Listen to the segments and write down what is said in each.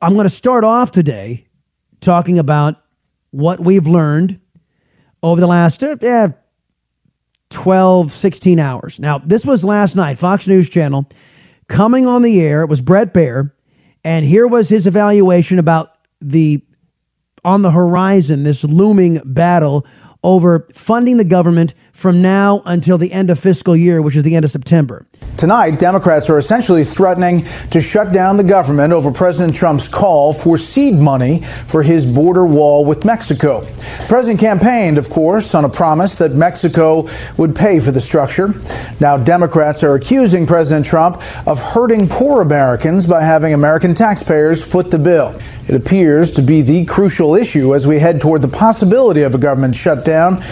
I'm going to start off today talking about what we've learned over the last uh, eh, 12, 16 hours. Now, this was last night, Fox News Channel coming on the air. It was Bret Baier, and here was his evaluation about the on the horizon, this looming battle over funding the government from now until the end of fiscal year, which is the end of September. Tonight, Democrats are essentially threatening to shut down the government over President Trump's call for seed money for his border wall with Mexico. The president campaigned, of course, on a promise that Mexico would pay for the structure. Now, Democrats are accusing President Trump of hurting poor Americans by having American taxpayers foot the bill. It appears to be the crucial issue as we head toward the possibility of a government shutdown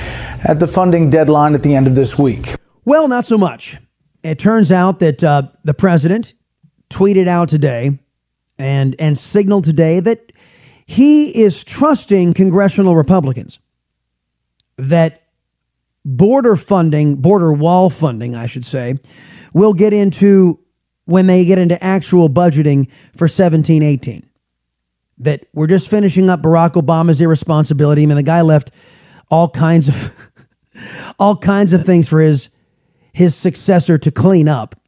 at the funding deadline at the end of this week. Well, not so much. It turns out that uh, the president tweeted out today and and signaled today that he is trusting congressional Republicans that border funding, border wall funding, I should say, will get into when they get into actual budgeting for 17 18 that we're just finishing up Barack Obama's irresponsibility. I mean, the guy left all kinds of all kinds of things for his his successor to clean up.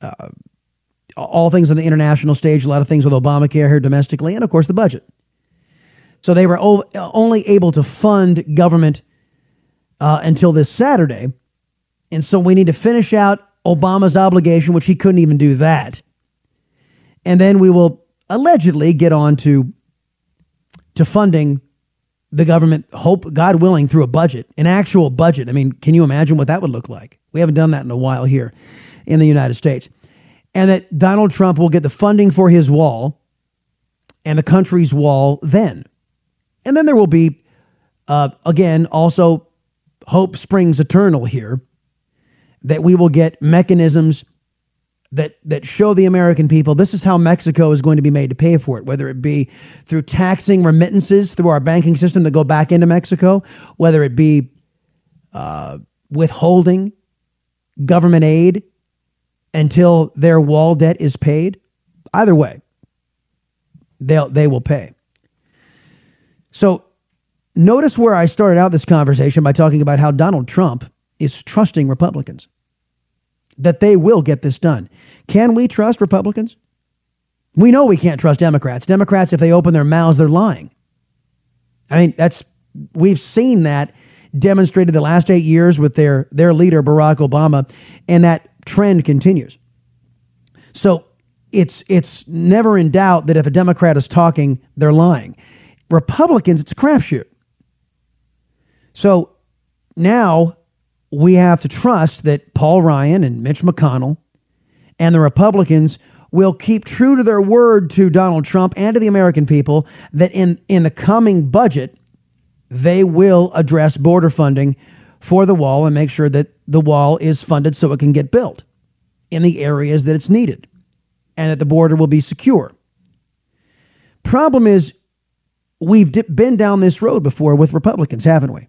Uh, all things on the international stage, a lot of things with Obamacare here domestically, and of course the budget. So they were o- only able to fund government uh, until this Saturday, and so we need to finish out Obama's obligation, which he couldn't even do that, and then we will allegedly get on to to funding the government hope god willing through a budget an actual budget. I mean can you imagine what that would look like? We haven't done that in a while here in the united states. And that donald trump will get the funding for his wall and the country's wall then. And then there will be uh, again also hope springs eternal here that we will get mechanisms that that show the American people this is how Mexico is going to be made to pay for it, whether it be through taxing remittances through our banking system that go back into Mexico, whether it be uh, withholding government aid until their wall debt is paid. Either way, they'll they will pay. So notice where I started out this conversation by talking about how Donald Trump is trusting Republicans that they will get this done. Can we trust Republicans? We know we can't trust Democrats. Democrats, if they open their mouths, they're lying. I mean, that's we've seen that demonstrated the last eight years with their their leader Barack Obama, and that trend continues. So it's it's never in doubt that if a Democrat is talking, they're lying. Republicans, it's a crapshoot. So now we have to trust that Paul Ryan and Mitch McConnell and the Republicans will keep true to their word to Donald Trump and to the American people that in, in the coming budget, they will address border funding for the wall and make sure that the wall is funded so it can get built in the areas that it's needed and that the border will be secure. Problem is, we've been down this road before with Republicans, haven't we?